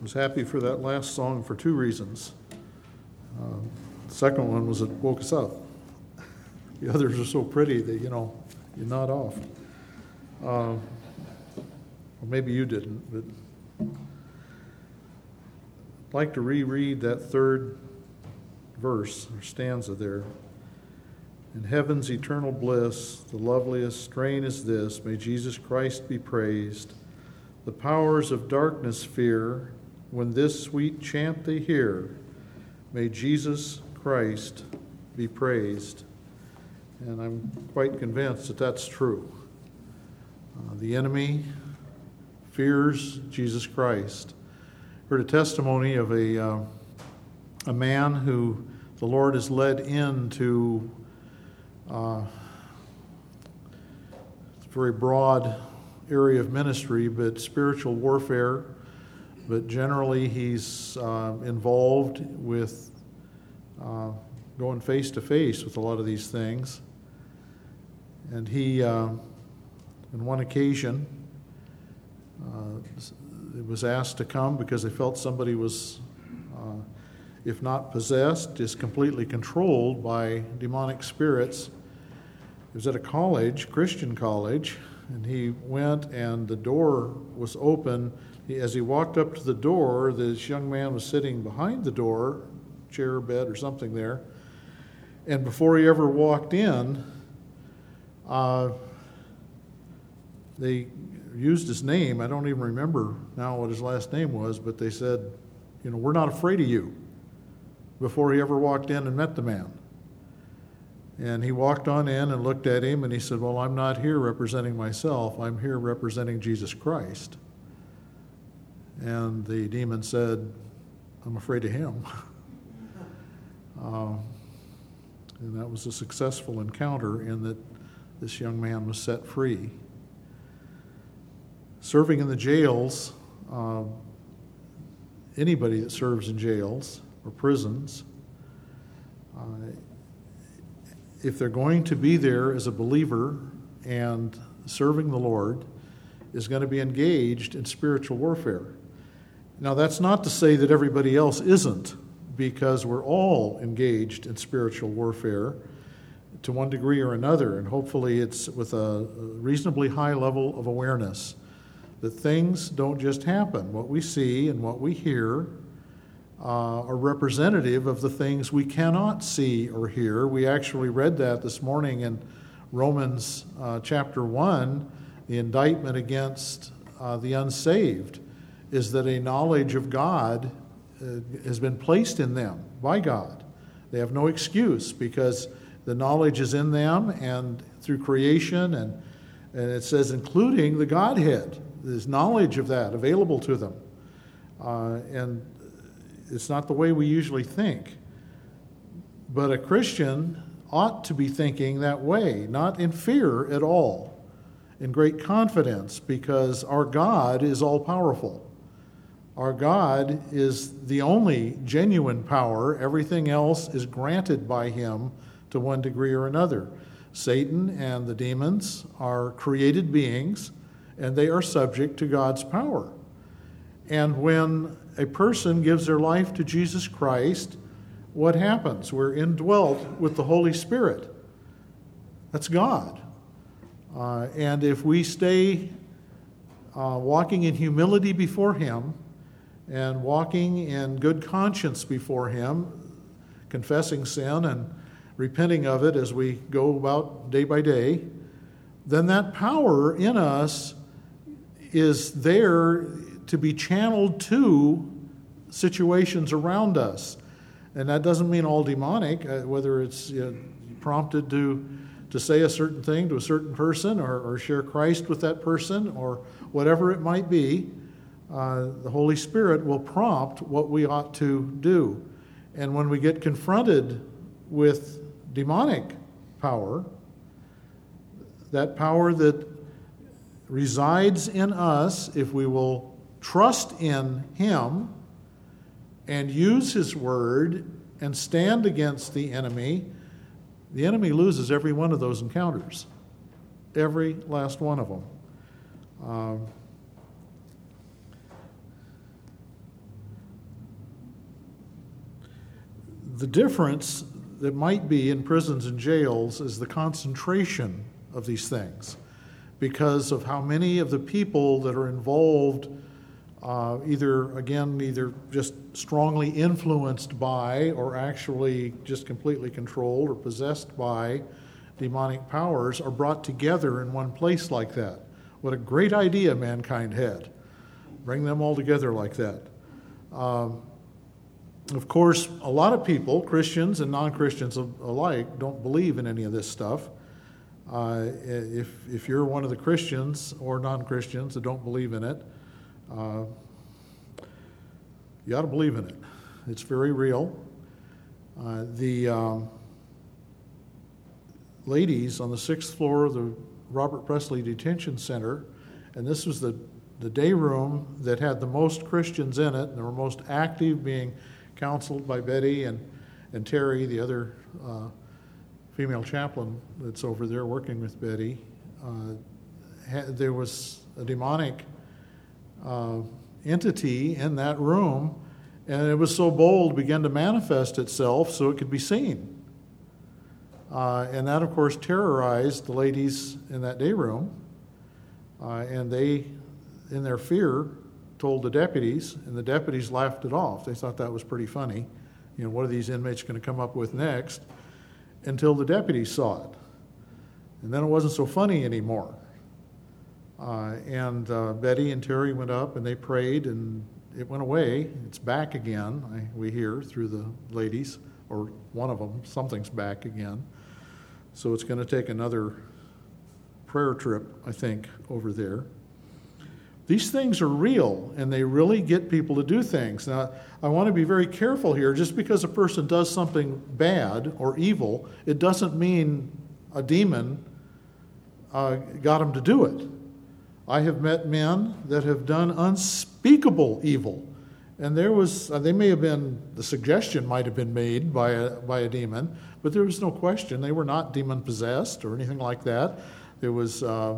was happy for that last song for two reasons. Uh, the second one was it woke us up. The others are so pretty that, you know, you nod off. Uh, or maybe you didn't, but I'd like to reread that third verse or stanza there. In heaven's eternal bliss, the loveliest strain is this May Jesus Christ be praised. The powers of darkness fear when this sweet chant they hear. May Jesus Christ be praised. And I'm quite convinced that that's true. Uh, the enemy fears Jesus Christ. Heard a testimony of a, uh, a man who the Lord has led into uh, very broad area of ministry, but spiritual warfare. But generally, he's uh, involved with uh, going face to face with a lot of these things. And he, uh, on one occasion, uh, was asked to come because they felt somebody was, uh, if not possessed, is completely controlled by demonic spirits he was at a college, Christian college, and he went and the door was open. As he walked up to the door, this young man was sitting behind the door, chair, bed, or something there. And before he ever walked in, uh, they used his name. I don't even remember now what his last name was, but they said, you know, we're not afraid of you before he ever walked in and met the man. And he walked on in and looked at him and he said, Well, I'm not here representing myself, I'm here representing Jesus Christ. And the demon said, I'm afraid of him. uh, and that was a successful encounter in that this young man was set free. Serving in the jails, uh, anybody that serves in jails or prisons, uh, if they're going to be there as a believer and serving the Lord, is going to be engaged in spiritual warfare. Now, that's not to say that everybody else isn't, because we're all engaged in spiritual warfare to one degree or another, and hopefully it's with a reasonably high level of awareness that things don't just happen. What we see and what we hear uh, are representative of the things we cannot see or hear. We actually read that this morning in Romans uh, chapter 1. The indictment against uh, the unsaved is that a knowledge of God uh, has been placed in them by God. They have no excuse because the knowledge is in them and through creation, and, and it says, including the Godhead. There's knowledge of that available to them. Uh, and it's not the way we usually think. But a Christian ought to be thinking that way, not in fear at all, in great confidence, because our God is all powerful. Our God is the only genuine power. Everything else is granted by Him to one degree or another. Satan and the demons are created beings, and they are subject to God's power. And when a person gives their life to Jesus Christ, what happens? We're indwelt with the Holy Spirit. That's God. Uh, and if we stay uh, walking in humility before Him and walking in good conscience before Him, confessing sin and repenting of it as we go about day by day, then that power in us is there to be channeled to situations around us. And that doesn't mean all demonic, uh, whether it's you know, prompted to, to say a certain thing to a certain person or, or share Christ with that person or whatever it might be. Uh, the Holy Spirit will prompt what we ought to do. And when we get confronted with demonic power, that power that resides in us, if we will trust in Him and use His word and stand against the enemy, the enemy loses every one of those encounters. Every last one of them. Um, the difference that might be in prisons and jails is the concentration of these things because of how many of the people that are involved uh, either again either just strongly influenced by or actually just completely controlled or possessed by demonic powers are brought together in one place like that. What a great idea mankind had. Bring them all together like that. Um, of course a lot of people christians and non-christians alike don't believe in any of this stuff uh, if, if you're one of the christians or non-christians that don't believe in it uh, you ought to believe in it. It's very real. Uh, the um, ladies on the sixth floor of the Robert Presley Detention Center, and this was the, the day room that had the most Christians in it, and were most active, being counseled by Betty and, and Terry, the other uh, female chaplain that's over there working with Betty. Uh, there was a demonic uh, entity in that room, and it was so bold, began to manifest itself so it could be seen. Uh, and that, of course, terrorized the ladies in that day room. Uh, and they, in their fear, told the deputies, and the deputies laughed it off. They thought that was pretty funny. You know, what are these inmates going to come up with next? Until the deputies saw it. And then it wasn't so funny anymore. Uh, and uh, Betty and Terry went up and they prayed, and it went away. It's back again, I, we hear through the ladies, or one of them, something's back again. So it's going to take another prayer trip, I think, over there. These things are real and they really get people to do things. Now, I want to be very careful here. Just because a person does something bad or evil, it doesn't mean a demon uh, got him to do it. I have met men that have done unspeakable evil. And there was, uh, they may have been, the suggestion might have been made by a, by a demon, but there was no question. They were not demon possessed or anything like that. There was uh,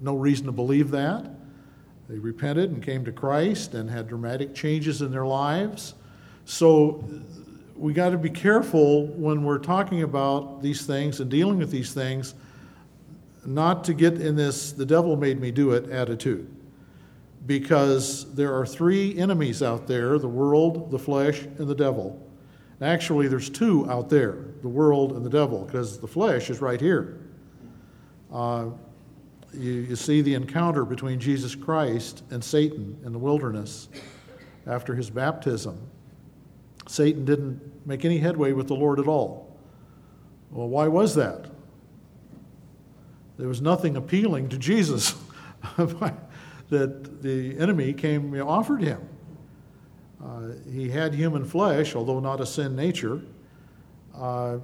no reason to believe that. They repented and came to Christ and had dramatic changes in their lives. So we got to be careful when we're talking about these things and dealing with these things not to get in this the devil made me do it attitude. Because there are three enemies out there the world, the flesh, and the devil. Actually, there's two out there the world and the devil, because the flesh is right here. Uh, you, you see the encounter between Jesus Christ and Satan in the wilderness after his baptism. Satan didn't make any headway with the Lord at all. Well, why was that? There was nothing appealing to Jesus that the enemy came offered him. Uh, he had human flesh, although not a sin nature. Uh,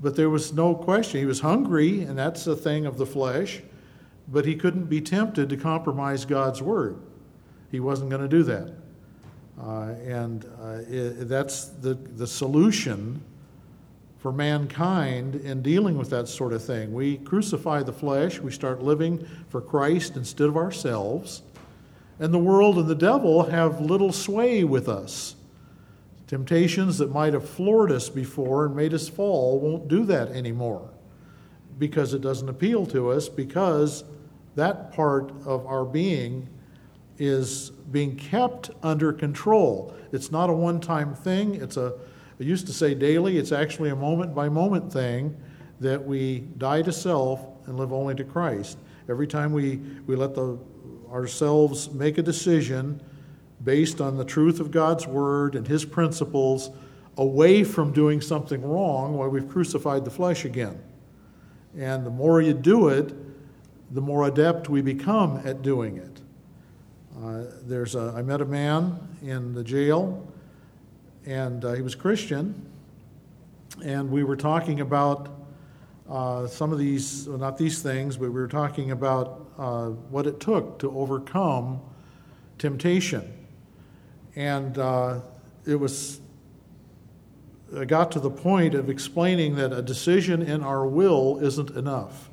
but there was no question. He was hungry, and that's a thing of the flesh, but he couldn't be tempted to compromise God's word. He wasn't going to do that. Uh, and uh, it, that's the, the solution for mankind in dealing with that sort of thing. We crucify the flesh, we start living for Christ instead of ourselves, and the world and the devil have little sway with us. Temptations that might have floored us before and made us fall won't do that anymore because it doesn't appeal to us, because that part of our being is being kept under control. It's not a one time thing, it's a I used to say daily, it's actually a moment by moment thing that we die to self and live only to Christ. Every time we, we let the, ourselves make a decision based on the truth of God's word and his principles away from doing something wrong, why well, we've crucified the flesh again. And the more you do it, the more adept we become at doing it. Uh, there's a, I met a man in the jail and uh, he was Christian. And we were talking about uh, some of these, well, not these things, but we were talking about uh, what it took to overcome temptation. And uh, it was, I got to the point of explaining that a decision in our will isn't enough.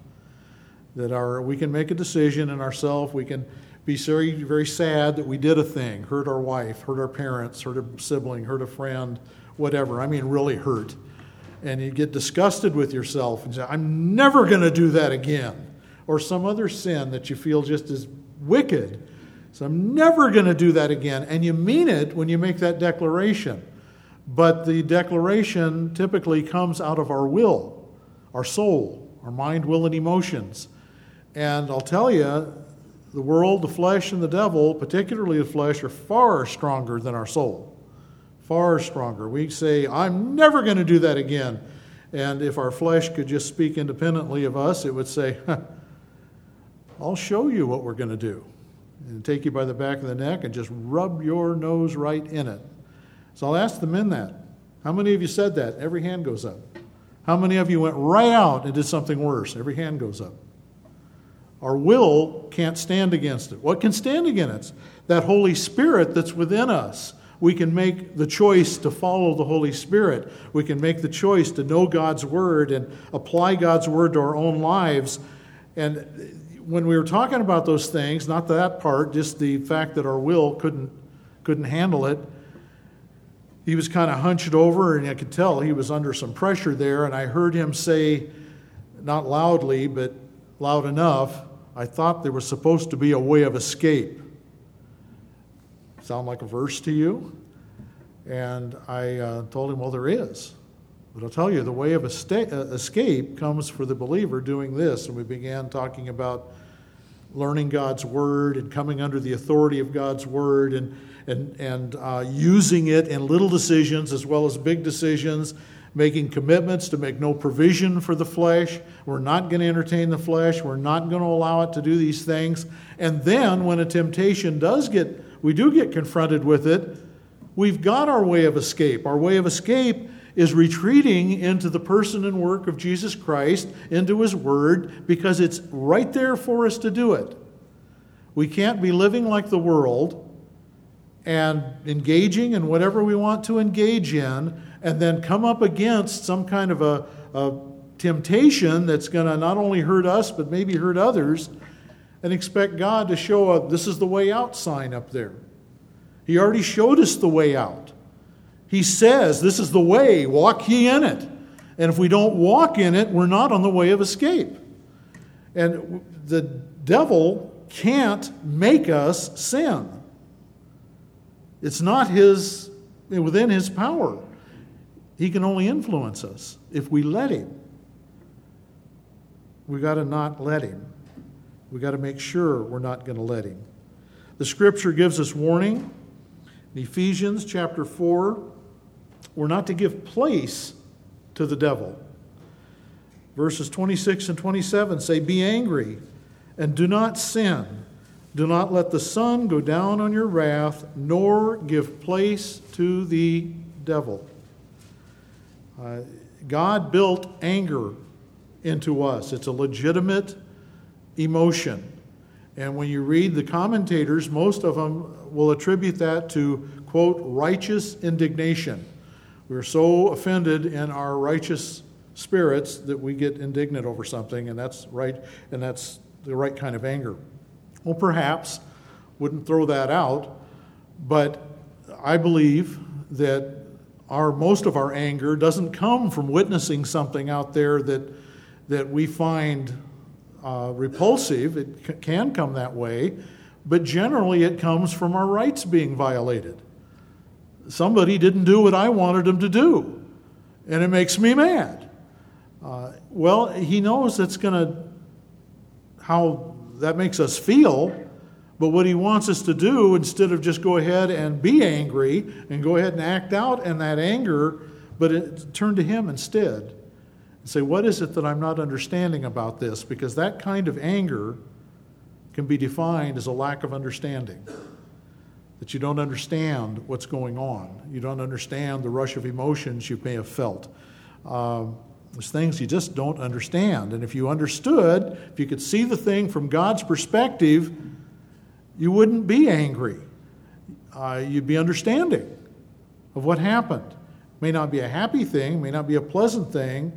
That our, we can make a decision in ourselves, we can be very, very sad that we did a thing, hurt our wife, hurt our parents, hurt a sibling, hurt a friend, whatever, I mean really hurt, and you get disgusted with yourself and say, I'm never going to do that again, or some other sin that you feel just as wicked. So I'm never going to do that again. And you mean it when you make that declaration. But the declaration typically comes out of our will, our soul, our mind, will, and emotions. And I'll tell you, the world, the flesh, and the devil, particularly the flesh, are far stronger than our soul. Far stronger. We say, I'm never going to do that again. And if our flesh could just speak independently of us, it would say, I'll show you what we're going to do. And take you by the back of the neck and just rub your nose right in it. So I'll ask the men that. How many of you said that? Every hand goes up. How many of you went right out and did something worse? Every hand goes up. Our will can't stand against it. What can stand against it? That Holy Spirit that's within us. We can make the choice to follow the Holy Spirit. We can make the choice to know God's Word and apply God's Word to our own lives. And when we were talking about those things, not that part, just the fact that our will couldn't, couldn't handle it, he was kind of hunched over, and I could tell he was under some pressure there. And I heard him say, not loudly, but loud enough, I thought there was supposed to be a way of escape. Sound like a verse to you? And I uh, told him, Well, there is. But I'll tell you, the way of uh, escape comes for the believer doing this. And we began talking about learning God's Word and coming under the authority of God's Word and, and, and uh, using it in little decisions as well as big decisions making commitments to make no provision for the flesh. We're not going to entertain the flesh. We're not going to allow it to do these things. And then when a temptation does get, we do get confronted with it, we've got our way of escape. Our way of escape is retreating into the person and work of Jesus Christ, into His Word, because it's right there for us to do it. We can't be living like the world and engaging in whatever we want to engage in and then come up against some kind of a, a temptation that's going to not only hurt us, but maybe hurt others, and expect God to show a this is the way out sign up there. He already showed us the way out. He says, This is the way, walk ye in it. And if we don't walk in it, we're not on the way of escape. And the devil can't make us sin. It's not his within his power. He can only influence us if we let Him. We got to not let Him. We got to make sure we're not going to let Him. The scripture gives us warning in Ephesians chapter 4. We're not to give place to the devil. Verses 26 and 27 say, Be angry and do not sin. Do not let the sun go down on your wrath, nor give place to the devil. Uh, God built anger into us, it's a legitimate emotion. And when you read the commentators, most of them will attribute that to, quote, righteous indignation. We're so offended in our righteous spirits that we get indignant over something, and that's right, and that's the right kind of anger. Well, perhaps, wouldn't throw that out, but I believe that our most of our anger doesn't come from witnessing something out there that that we find uh, repulsive. It c- can come that way, but generally it comes from our rights being violated. Somebody didn't do what I wanted them to do, and it makes me mad. Uh, well, he knows that's going to how that makes us feel but what he wants us to do, instead of just go ahead and be angry and go ahead and act out in that anger, but it, turn to him instead and say, What is it that I'm not understanding about this? Because that kind of anger can be defined as a lack of understanding. That you don't understand what's going on. You don't understand the rush of emotions you may have felt. Um, there's things you just don't understand. And if you understood, if you could see the thing from God's perspective, you wouldn't be angry. Uh, you'd be understanding of what happened. May not be a happy thing, may not be a pleasant thing,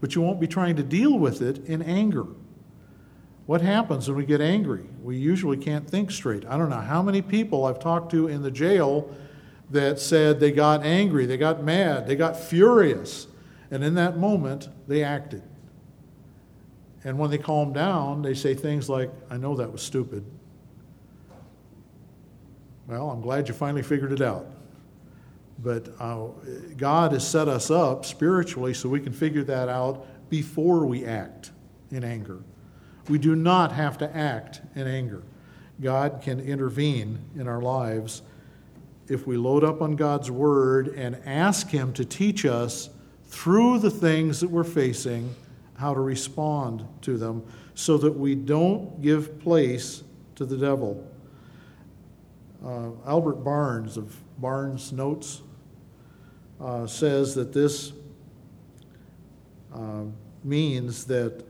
but you won't be trying to deal with it in anger. What happens when we get angry? We usually can't think straight. I don't know how many people I've talked to in the jail that said they got angry, they got mad, they got furious, and in that moment they acted. And when they calm down, they say things like, I know that was stupid. Well, I'm glad you finally figured it out. But uh, God has set us up spiritually so we can figure that out before we act in anger. We do not have to act in anger. God can intervene in our lives if we load up on God's Word and ask Him to teach us through the things that we're facing how to respond to them so that we don't give place to the devil. Uh, Albert Barnes of Barnes Notes uh, says that this uh, means that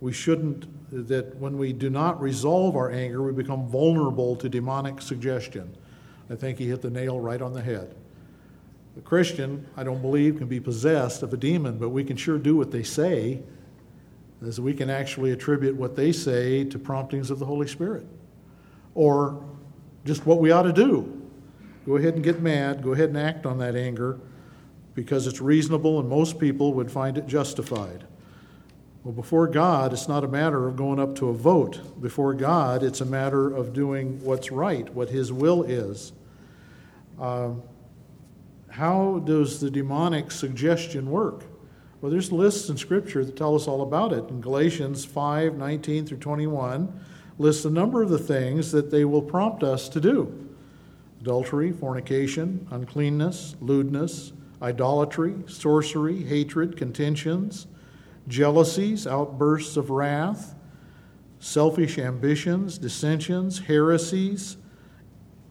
we shouldn't, that when we do not resolve our anger, we become vulnerable to demonic suggestion. I think he hit the nail right on the head. The Christian, I don't believe, can be possessed of a demon, but we can sure do what they say, as we can actually attribute what they say to promptings of the Holy Spirit. Or just what we ought to do. Go ahead and get mad, go ahead and act on that anger because it's reasonable and most people would find it justified. Well, before God, it's not a matter of going up to a vote. Before God, it's a matter of doing what's right, what His will is. Um, how does the demonic suggestion work? Well, there's lists in Scripture that tell us all about it. In Galatians 5 19 through 21, lists a number of the things that they will prompt us to do adultery, fornication, uncleanness, lewdness, idolatry, sorcery, hatred, contentions, jealousies, outbursts of wrath, selfish ambitions, dissensions, heresies,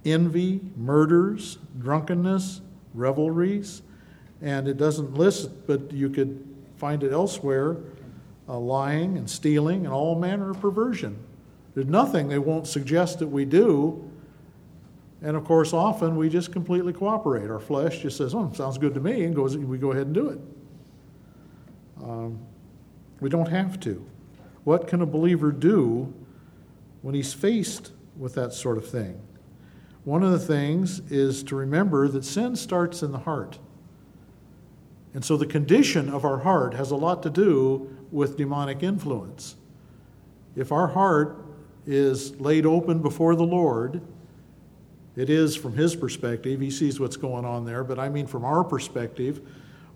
envy, murders, drunkenness, revelries. And it doesn't list but you could find it elsewhere uh, lying and stealing and all manner of perversion. There's nothing they won't suggest that we do. And of course, often we just completely cooperate. Our flesh just says, "Oh, sounds good to me," and goes. We go ahead and do it. Um, we don't have to. What can a believer do when he's faced with that sort of thing? One of the things is to remember that sin starts in the heart. And so the condition of our heart has a lot to do with demonic influence. If our heart is laid open before the Lord, it is from His perspective. He sees what's going on there, but I mean from our perspective,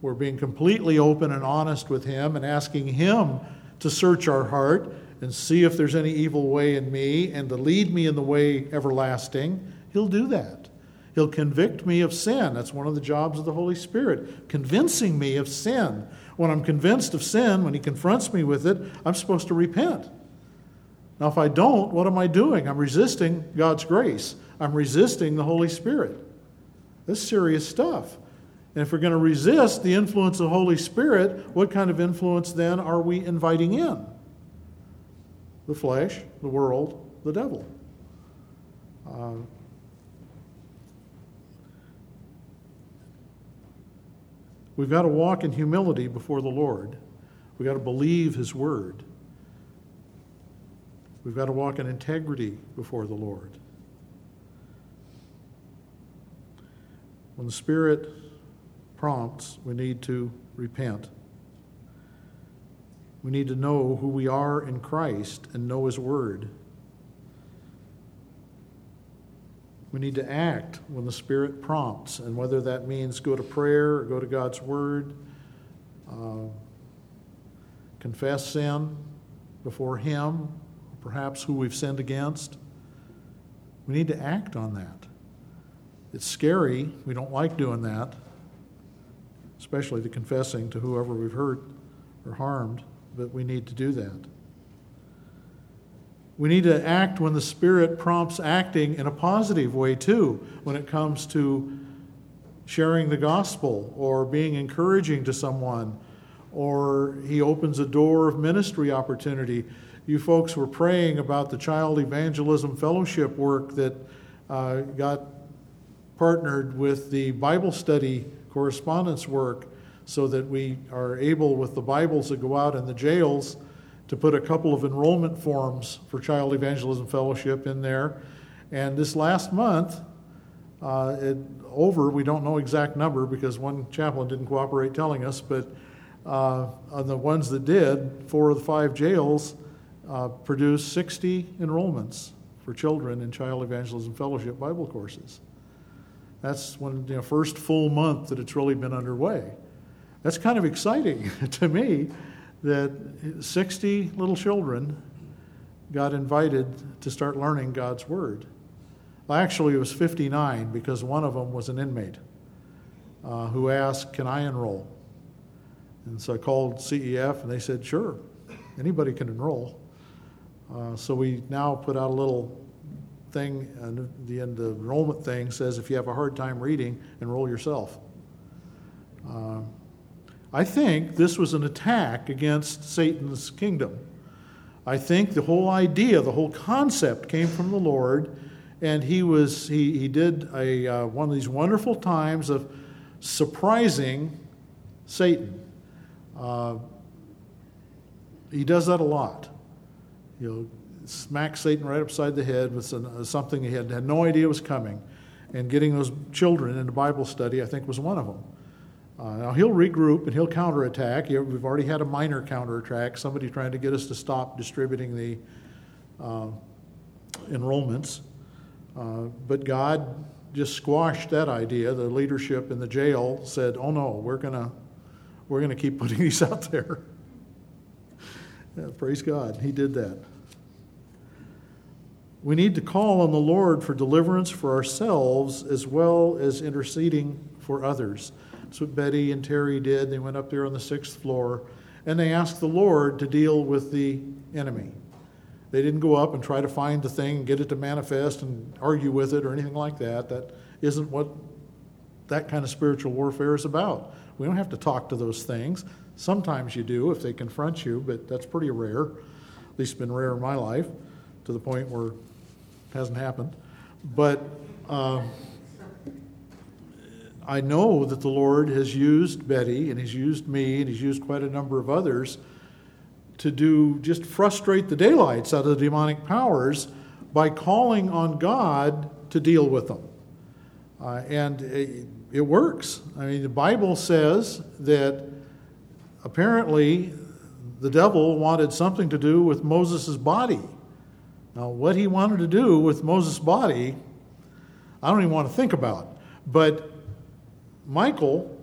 we're being completely open and honest with Him and asking Him to search our heart and see if there's any evil way in me and to lead me in the way everlasting. He'll do that. He'll convict me of sin. That's one of the jobs of the Holy Spirit, convincing me of sin. When I'm convinced of sin, when He confronts me with it, I'm supposed to repent. Now, if I don't, what am I doing? I'm resisting God's grace, I'm resisting the Holy Spirit. That's serious stuff. And if we're going to resist the influence of the Holy Spirit, what kind of influence then are we inviting in? The flesh, the world, the devil. Uh, we've got to walk in humility before the Lord. We've got to believe His word. We've got to walk in integrity before the Lord. When the Spirit prompts, we need to repent. We need to know who we are in Christ and know His Word. We need to act when the Spirit prompts, and whether that means go to prayer or go to God's Word, uh, confess sin before Him, perhaps who we've sinned against. We need to act on that. It's scary. We don't like doing that especially the confessing to whoever we've hurt or harmed, but we need to do that. We need to act when the Spirit prompts acting in a positive way, too, when it comes to sharing the gospel or being encouraging to someone, or He opens a door of ministry opportunity. You folks were praying about the Child Evangelism Fellowship work that uh, got partnered with the Bible study correspondence work so that we are able, with the Bibles that go out in the jails, to put a couple of enrollment forms for Child Evangelism Fellowship in there. And this last month, Uh, it, over, we don't know exact number because one chaplain didn't cooperate telling us, but uh, on the ones that did, four of the five jails uh, produced 60 enrollments for children in Child Evangelism Fellowship Bible courses. That's when the you know, first full month that it's really been underway. That's kind of exciting to me that 60 little children got invited to start learning God's Word. Well, actually, it was 59 because one of them was an inmate uh, who asked, Can I enroll? And so I called CEF and they said, Sure, anybody can enroll. Uh, so we now put out a little thing, and the end of the enrollment thing says if you have a hard time reading, enroll yourself. Uh, I think this was an attack against Satan's kingdom. I think the whole idea, the whole concept came from the Lord, and he was he, he did a uh, one of these wonderful times of surprising Satan. Uh, he does that a lot. He'll smack Satan right upside the head with something he had, had no idea was coming. And getting those children into Bible study, I think, was one of them. Uh, now he'll regroup and he'll counterattack. We've already had a minor counterattack, somebody trying to get us to stop distributing the uh, enrollments. Uh, but God just squashed that idea. The leadership in the jail said, "Oh no, we're gonna we're gonna keep putting these out there." yeah, praise God, He did that. We need to call on the Lord for deliverance for ourselves as well as interceding for others. That's what Betty and Terry did. They went up there on the sixth floor and they asked the Lord to deal with the enemy. They didn't go up and try to find the thing and get it to manifest and argue with it or anything like that. That isn't what that kind of spiritual warfare is about. We don't have to talk to those things. Sometimes you do if they confront you, but that's pretty rare. At least been rare in my life to the point where hasn't happened. But uh, I know that the Lord has used Betty and He's used me and He's used quite a number of others to do just frustrate the daylights out of the demonic powers by calling on God to deal with them. Uh, and it, it works. I mean, the Bible says that apparently the devil wanted something to do with Moses' body. Now, what he wanted to do with Moses' body, I don't even want to think about. But Michael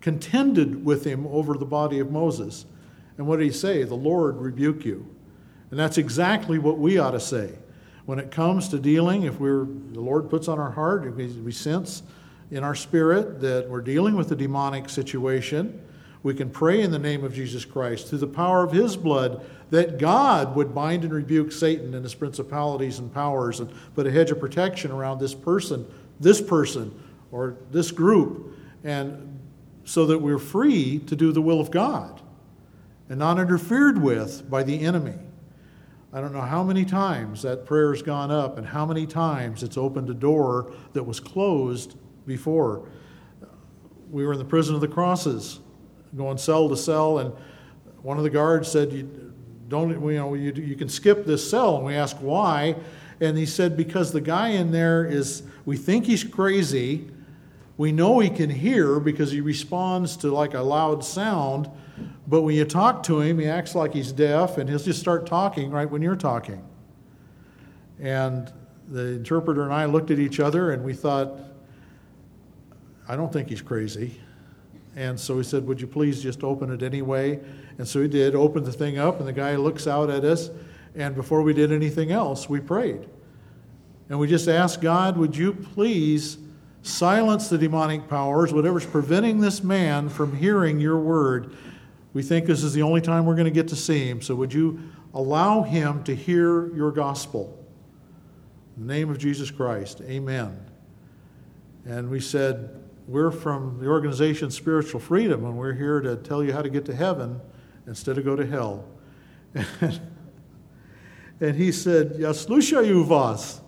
contended with him over the body of Moses. And what did he say? The Lord rebuke you. And that's exactly what we ought to say. When it comes to dealing, if we're the Lord puts on our heart, if we, we sense in our spirit that we're dealing with a demonic situation, we can pray in the name of Jesus Christ through the power of his blood that God would bind and rebuke Satan and his principalities and powers and put a hedge of protection around this person, this person, or this group, and so that we're free to do the will of God and not interfered with by the enemy. I don't know how many times that prayer has gone up and how many times it's opened a door that was closed before. We were in the prison of the crosses, going cell to cell, and one of the guards said, "You don't you know you, you can skip this cell. And we ask why and he said because the guy in there is we think he's crazy. We know he can hear because he responds to like a loud sound but when you talk to him he acts like he's deaf and he'll just start talking right when you're talking. And the interpreter and i looked at each other and we thought i don't think he's crazy and so he said would you please just open it anyway and so he did, opened the thing up, and the guy looks out at us. And before we did anything else, we prayed. And we just asked God, would you please silence the demonic powers, whatever's preventing this man from hearing your word? We think this is the only time we're going to get to see him. So would you allow him to hear your gospel? In the name of Jesus Christ, amen. And we said, We're from the organization Spiritual Freedom, and we're here to tell you how to get to heaven instead of go to hell. And, he said, Ja slušaju vas.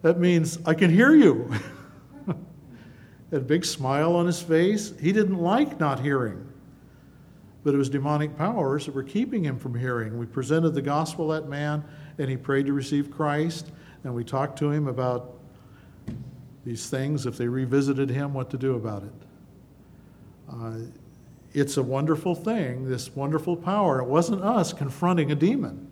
That means, I can hear you. Had a big smile on his face. He didn't like not hearing. But it was demonic powers that were keeping him from hearing. We presented the gospel to that man, and he prayed to receive Christ. And we talked to him about these things, if they revisited him, what to do about it. Uh, it's a wonderful thing, this wonderful power. It wasn't us confronting a demon.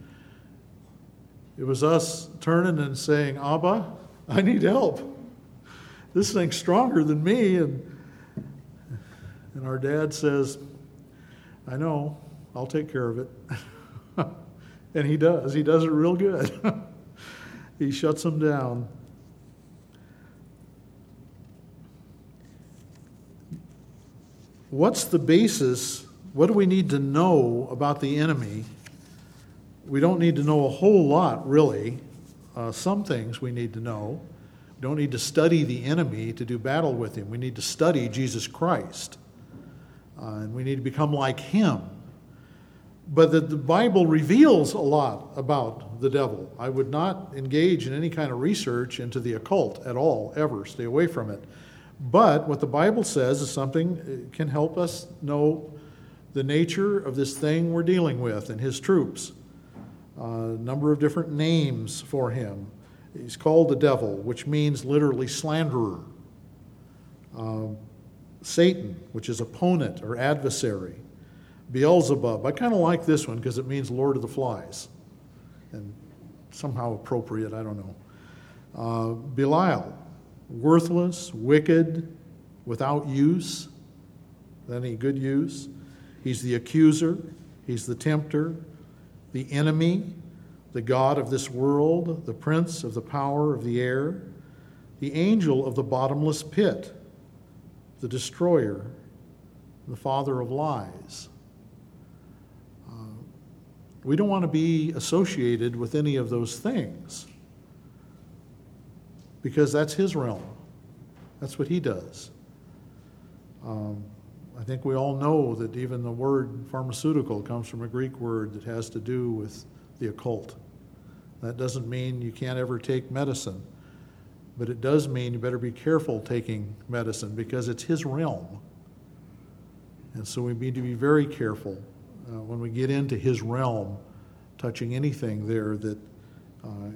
It was us turning and saying, Abba, I need help. This thing's stronger than me. And, and our dad says, I know, I'll take care of it. and he does. He does it real good. he shuts them down. What's the basis? What do we need to know about the enemy? We don't need to know a whole lot, really. Uh, some things we need to know. We don't need to study the enemy to do battle with him. We need to study Jesus Christ. Uh, and we need to become like him. But the, the Bible reveals a lot about the devil. I would not engage in any kind of research into the occult at all, ever. Stay away from it. But what the Bible says is something can help us know the nature of this thing we're dealing with and his troops. A uh, number of different names for him. He's called the devil, which means literally slanderer. Uh, Satan, which is opponent or adversary. Beelzebub. I kind of like this one because it means Lord of the Flies. And somehow appropriate, I don't know. Uh, Belial, worthless, wicked, without use, any good use. He's the accuser, he's the tempter, the enemy, the God of this world, the prince of the power of the air, the angel of the bottomless pit, the destroyer, the father of lies. Uh, we don't want to be associated with any of those things because that's his realm. That's what he does. Um, I think we all know that even the word pharmaceutical comes from a Greek word that has to do with the occult. That doesn't mean you can't ever take medicine, but it does mean you better be careful taking medicine because it's his realm. And so we need to be very careful uh, when we get into his realm, touching anything there that uh,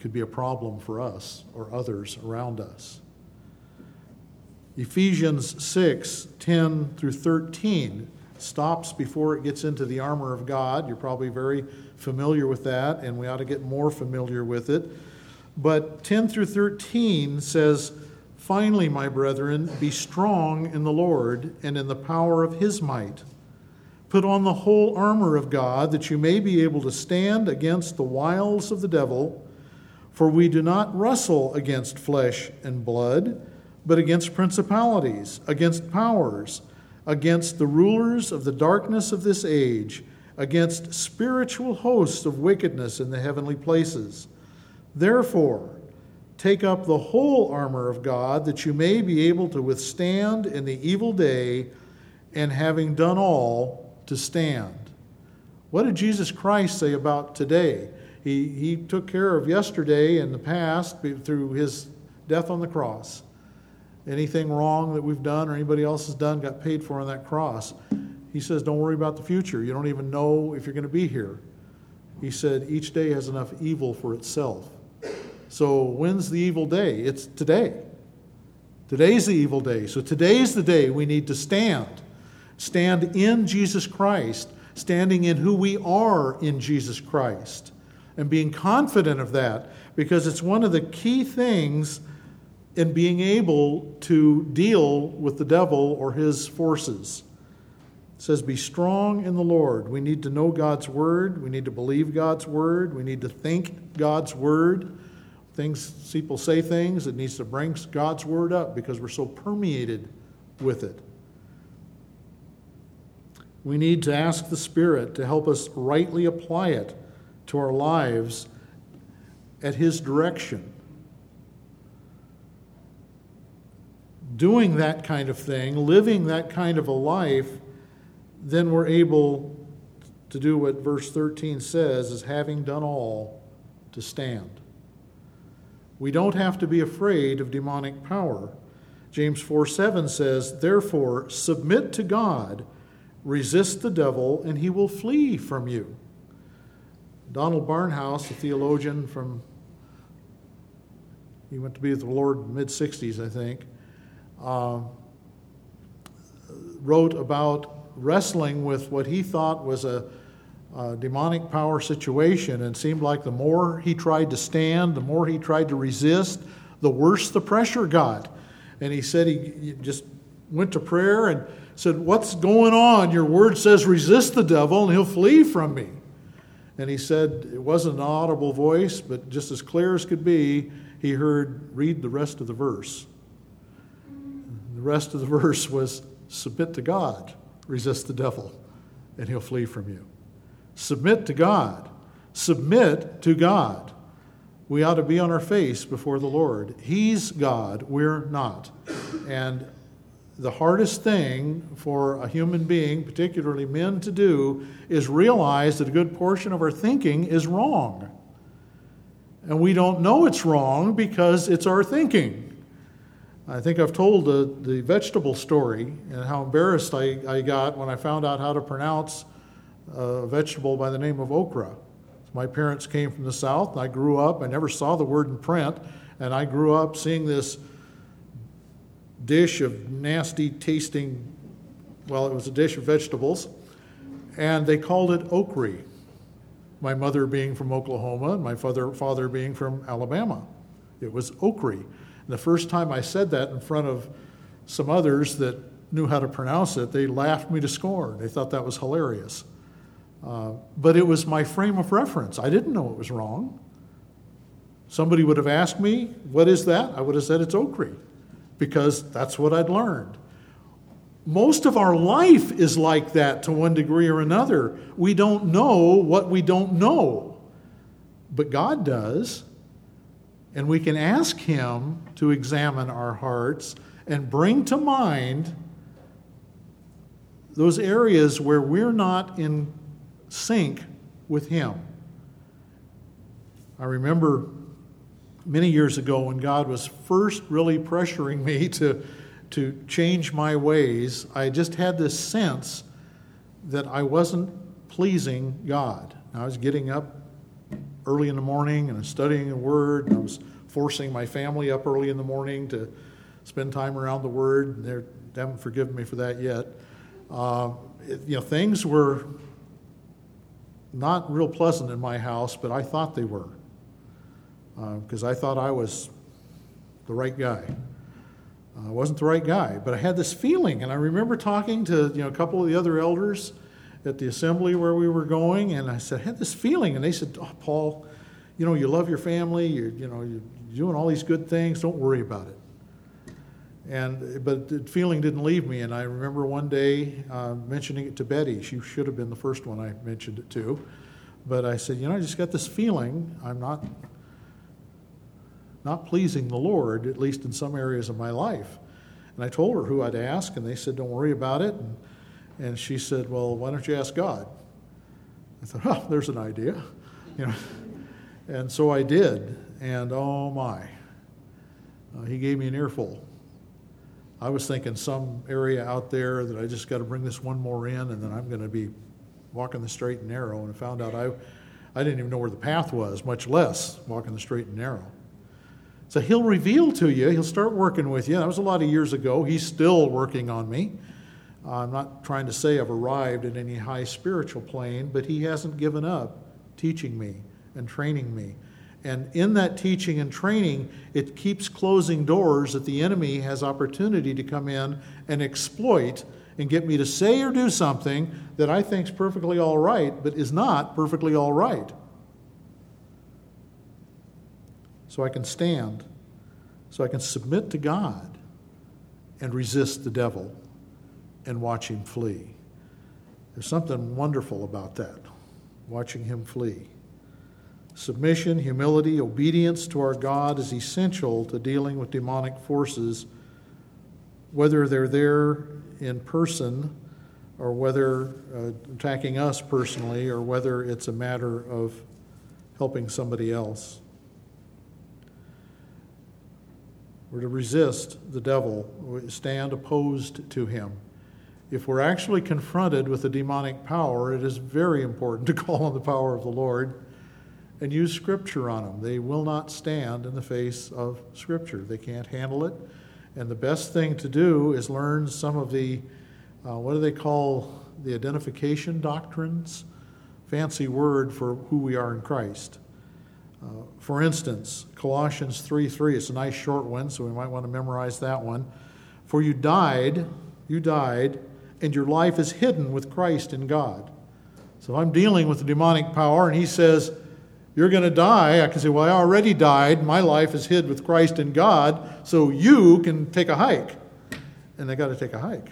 could be a problem for us or others around us. Ephesians 6 10 through 13 stops before it gets into the armor of God. You're probably very familiar with that, and we ought to get more familiar with it. But 10 through 13 says, Finally, my brethren, be strong in the Lord and in the power of his might. Put on the whole armor of God that you may be able to stand against the wiles of the devil. For we do not wrestle against flesh and blood, but against principalities, against powers, against the rulers of the darkness of this age, against spiritual hosts of wickedness in the heavenly places. Therefore, take up the whole armor of God, that you may be able to withstand in the evil day, and having done all, to stand. What did Jesus Christ say about today? He, he took care of yesterday and the past through his death on the cross. Anything wrong that we've done or anybody else has done got paid for on that cross. He says, Don't worry about the future. You don't even know if you're going to be here. He said, Each day has enough evil for itself. So, when's the evil day? It's today. Today's the evil day. So, today's the day we need to stand. Stand in Jesus Christ, standing in who we are in Jesus Christ and being confident of that because it's one of the key things in being able to deal with the devil or his forces. It says, Be strong in the Lord. We need to know God's word. We need to believe God's word. We need to think God's word. Things, people say things, it needs to bring God's word up because we're so permeated with it. We need to ask the Spirit to help us rightly apply it to our lives at His direction. Doing that kind of thing, living that kind of a life, then we're able to do what verse 13 says is having done all to stand. We don't have to be afraid of demonic power. James 4 7 says, Therefore, submit to God, resist the devil, and he will flee from you. Donald Barnhouse, a theologian from he went to be with the Lord mid 60s, I think, uh, wrote about wrestling with what he thought was a, a demonic power situation and seemed like the more he tried to stand, the more he tried to resist, the worse the pressure got. And he said he, he just went to prayer and said, What's going on? Your word says resist the devil and he'll flee from me. And he said it wasn't an audible voice, but just as clear as could be, he heard, Read the rest of the verse. The rest of the verse was submit to God, resist the devil, and he'll flee from you. Submit to God. Submit to God. We ought to be on our face before the Lord. He's God, we're not. And the hardest thing for a human being, particularly men, to do is realize that a good portion of our thinking is wrong. And we don't know it's wrong because it's our thinking. I think I've told the, the vegetable story and how embarrassed I, I got when I found out how to pronounce a vegetable by the name of okra. My parents came from the South, I grew up, I never saw the word in print, and I grew up seeing this dish of nasty tasting, well, it was a dish of vegetables, and they called it okri. My mother being from Oklahoma and my father, father being from Alabama. It was okri. And the first time I said that in front of some others that knew how to pronounce it, they laughed me to scorn. They thought that was hilarious. Uh, but it was my frame of reference. I didn't know it was wrong. Somebody would have asked me, What is that? I would have said it's okri because that's what I'd learned. Most of our life is like that to one degree or another. We don't know what we don't know, but God does. And we can ask Him to examine our hearts and bring to mind those areas where we're not in sync with Him. I remember many years ago when God was first really pressuring me to, to change my ways, I just had this sense that I wasn't pleasing God. I was getting up early in the morning and I was studying the Word, and I was forcing my family up early in the morning to spend time around the Word. They haven't forgiven me for that yet. Uh, it, you know, things were not real pleasant in my house, but I thought they were because uh, I thought I was the right guy. Uh, I wasn't the right guy, but I had this feeling, and I remember talking to you know a couple of the other elders at the assembly where we were going, and I said I had this feeling, and they said, "Oh, Paul, you know you love your family, you're you know you're doing all these good things. Don't worry about it." And but the feeling didn't leave me, and I remember one day uh, mentioning it to Betty. She should have been the first one I mentioned it to, but I said, you know, I just got this feeling. I'm not not pleasing the Lord, at least in some areas of my life. And I told her who I'd ask, and they said, Don't worry about it. And, and she said, Well, why don't you ask God? I thought, Oh, there's an idea. You know. And so I did, and oh my, uh, he gave me an earful. I was thinking some area out there that I just got to bring this one more in, and then I'm going to be walking the straight and narrow. And I found out I, I didn't even know where the path was, much less walking the straight and narrow. So he'll reveal to you, he'll start working with you. That was a lot of years ago. He's still working on me. I'm not trying to say I've arrived at any high spiritual plane, but he hasn't given up teaching me and training me. And in that teaching and training, it keeps closing doors that the enemy has opportunity to come in and exploit and get me to say or do something that I think is perfectly all right, but is not perfectly all right. So I can stand, so I can submit to God and resist the devil and watch him flee. There's something wonderful about that, watching him flee. Submission, humility, obedience to our God is essential to dealing with demonic forces, whether they're there in person or whether uh, attacking us personally or whether it's a matter of helping somebody else. We're to resist the devil, stand opposed to him. If we're actually confronted with a demonic power, it is very important to call on the power of the Lord and use Scripture on them. They will not stand in the face of Scripture, they can't handle it. And the best thing to do is learn some of the, uh, what do they call the identification doctrines? Fancy word for who we are in Christ. Uh, for instance, Colossians 3 3, it's a nice short one, so we might want to memorize that one. For you died, you died, and your life is hidden with Christ in God. So I'm dealing with the demonic power, and he says, You're going to die. I can say, Well, I already died. My life is hid with Christ in God, so you can take a hike. And they got to take a hike.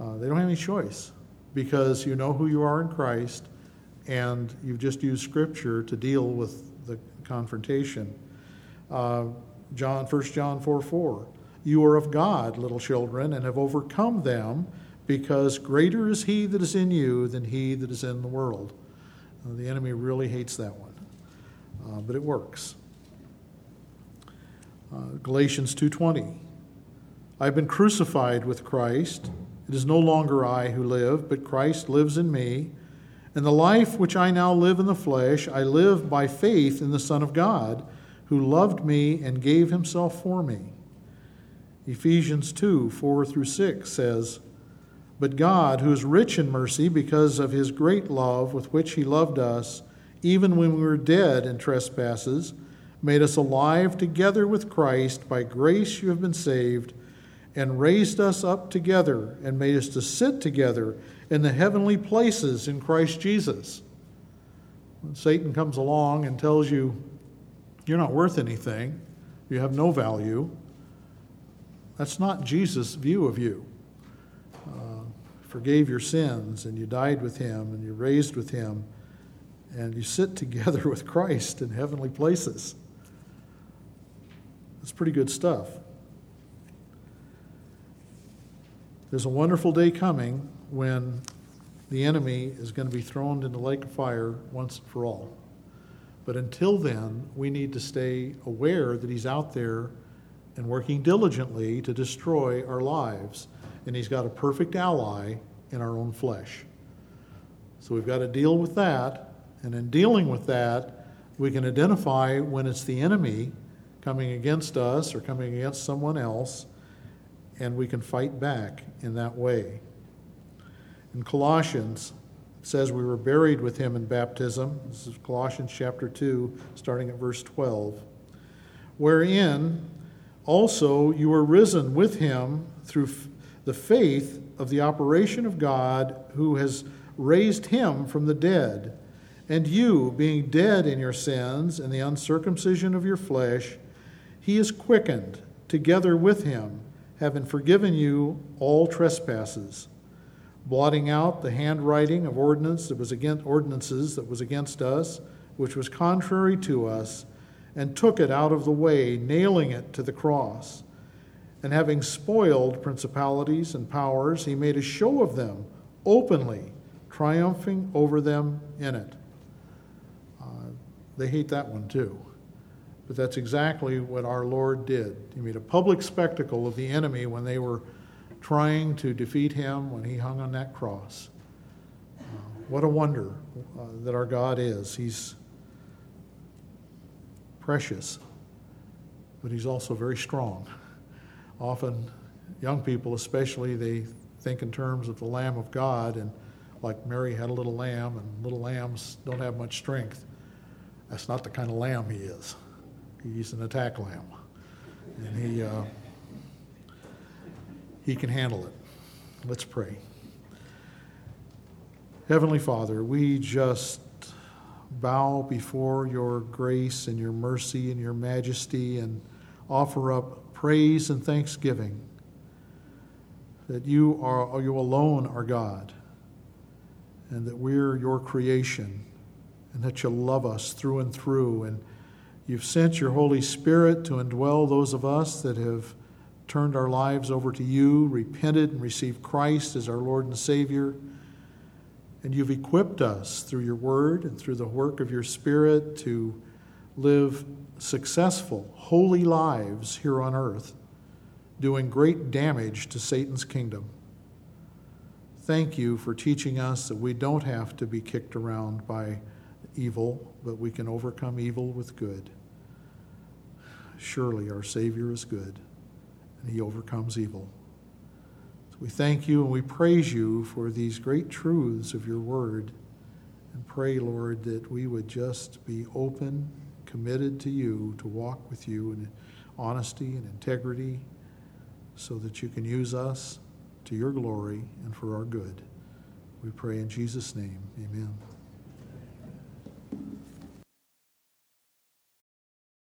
Uh, they don't have any choice because you know who you are in Christ, and you've just used Scripture to deal with the confrontation. Uh, John, 1 John 4 4. You are of God, little children, and have overcome them because greater is he that is in you than he that is in the world. Uh, the enemy really hates that one, uh, but it works. Uh, Galatians 2:20. I've been crucified with Christ. It is no longer I who live, but Christ lives in me. And the life which I now live in the flesh, I live by faith in the Son of God, who loved me and gave himself for me. Ephesians 2 4 through 6 says, but God, who is rich in mercy because of his great love with which he loved us, even when we were dead in trespasses, made us alive together with Christ. By grace you have been saved, and raised us up together, and made us to sit together in the heavenly places in Christ Jesus. When Satan comes along and tells you you're not worth anything, you have no value, that's not Jesus' view of you uh, forgave your sins and you died with him and you're raised with him and you sit together with Christ in heavenly places. That's pretty good stuff. There's a wonderful day coming when the enemy is going to be thrown into the lake of fire once and for all. But until then, we need to stay aware that he's out there and working diligently to destroy our lives and he's got a perfect ally in our own flesh. So we've got to deal with that, and in dealing with that, we can identify when it's the enemy coming against us or coming against someone else, and we can fight back in that way. In Colossians, it says we were buried with him in baptism. This is Colossians chapter 2, starting at verse 12. Wherein also you were risen with him through the faith of the operation of God who has raised him from the dead. And you, being dead in your sins and the uncircumcision of your flesh, he is quickened together with him, having forgiven you all trespasses, blotting out the handwriting of ordinance that was against ordinances that was against us, which was contrary to us, and took it out of the way, nailing it to the cross and having spoiled principalities and powers, he made a show of them openly, triumphing over them in it. Uh, they hate that one too. But that's exactly what our Lord did. He made a public spectacle of the enemy when they were trying to defeat him when he hung on that cross. Uh, what a wonder uh, that our God is. He's precious, but he's also very strong often young people especially they think in terms of the lamb of god and like mary had a little lamb and little lambs don't have much strength that's not the kind of lamb he is he's an attack lamb and he uh, he can handle it. Let's pray. Heavenly father we just bow before your grace and your mercy and your majesty and offer up praise and thanksgiving that you are you alone are God and that we're your creation and that you love us through and through. And you've sent your holy spirit to indwell those of us that have turned our lives over to you repented and received Christ as our Lord and Savior and you've equipped us through your word and through the work of your spirit to live successful, holy lives here on earth, doing great damage to Satan's kingdom. Thank you for teaching us that we don't have to be kicked around by evil, but we can overcome evil with good. Surely our Savior is good, and he overcomes evil. So we thank you and we praise you for these great truths of your word, and pray, Lord, that we would just be open, committed to you, to walk with you in honesty and integrity, so that you can use us to your glory and for our good. We pray in Jesus' name. Amen.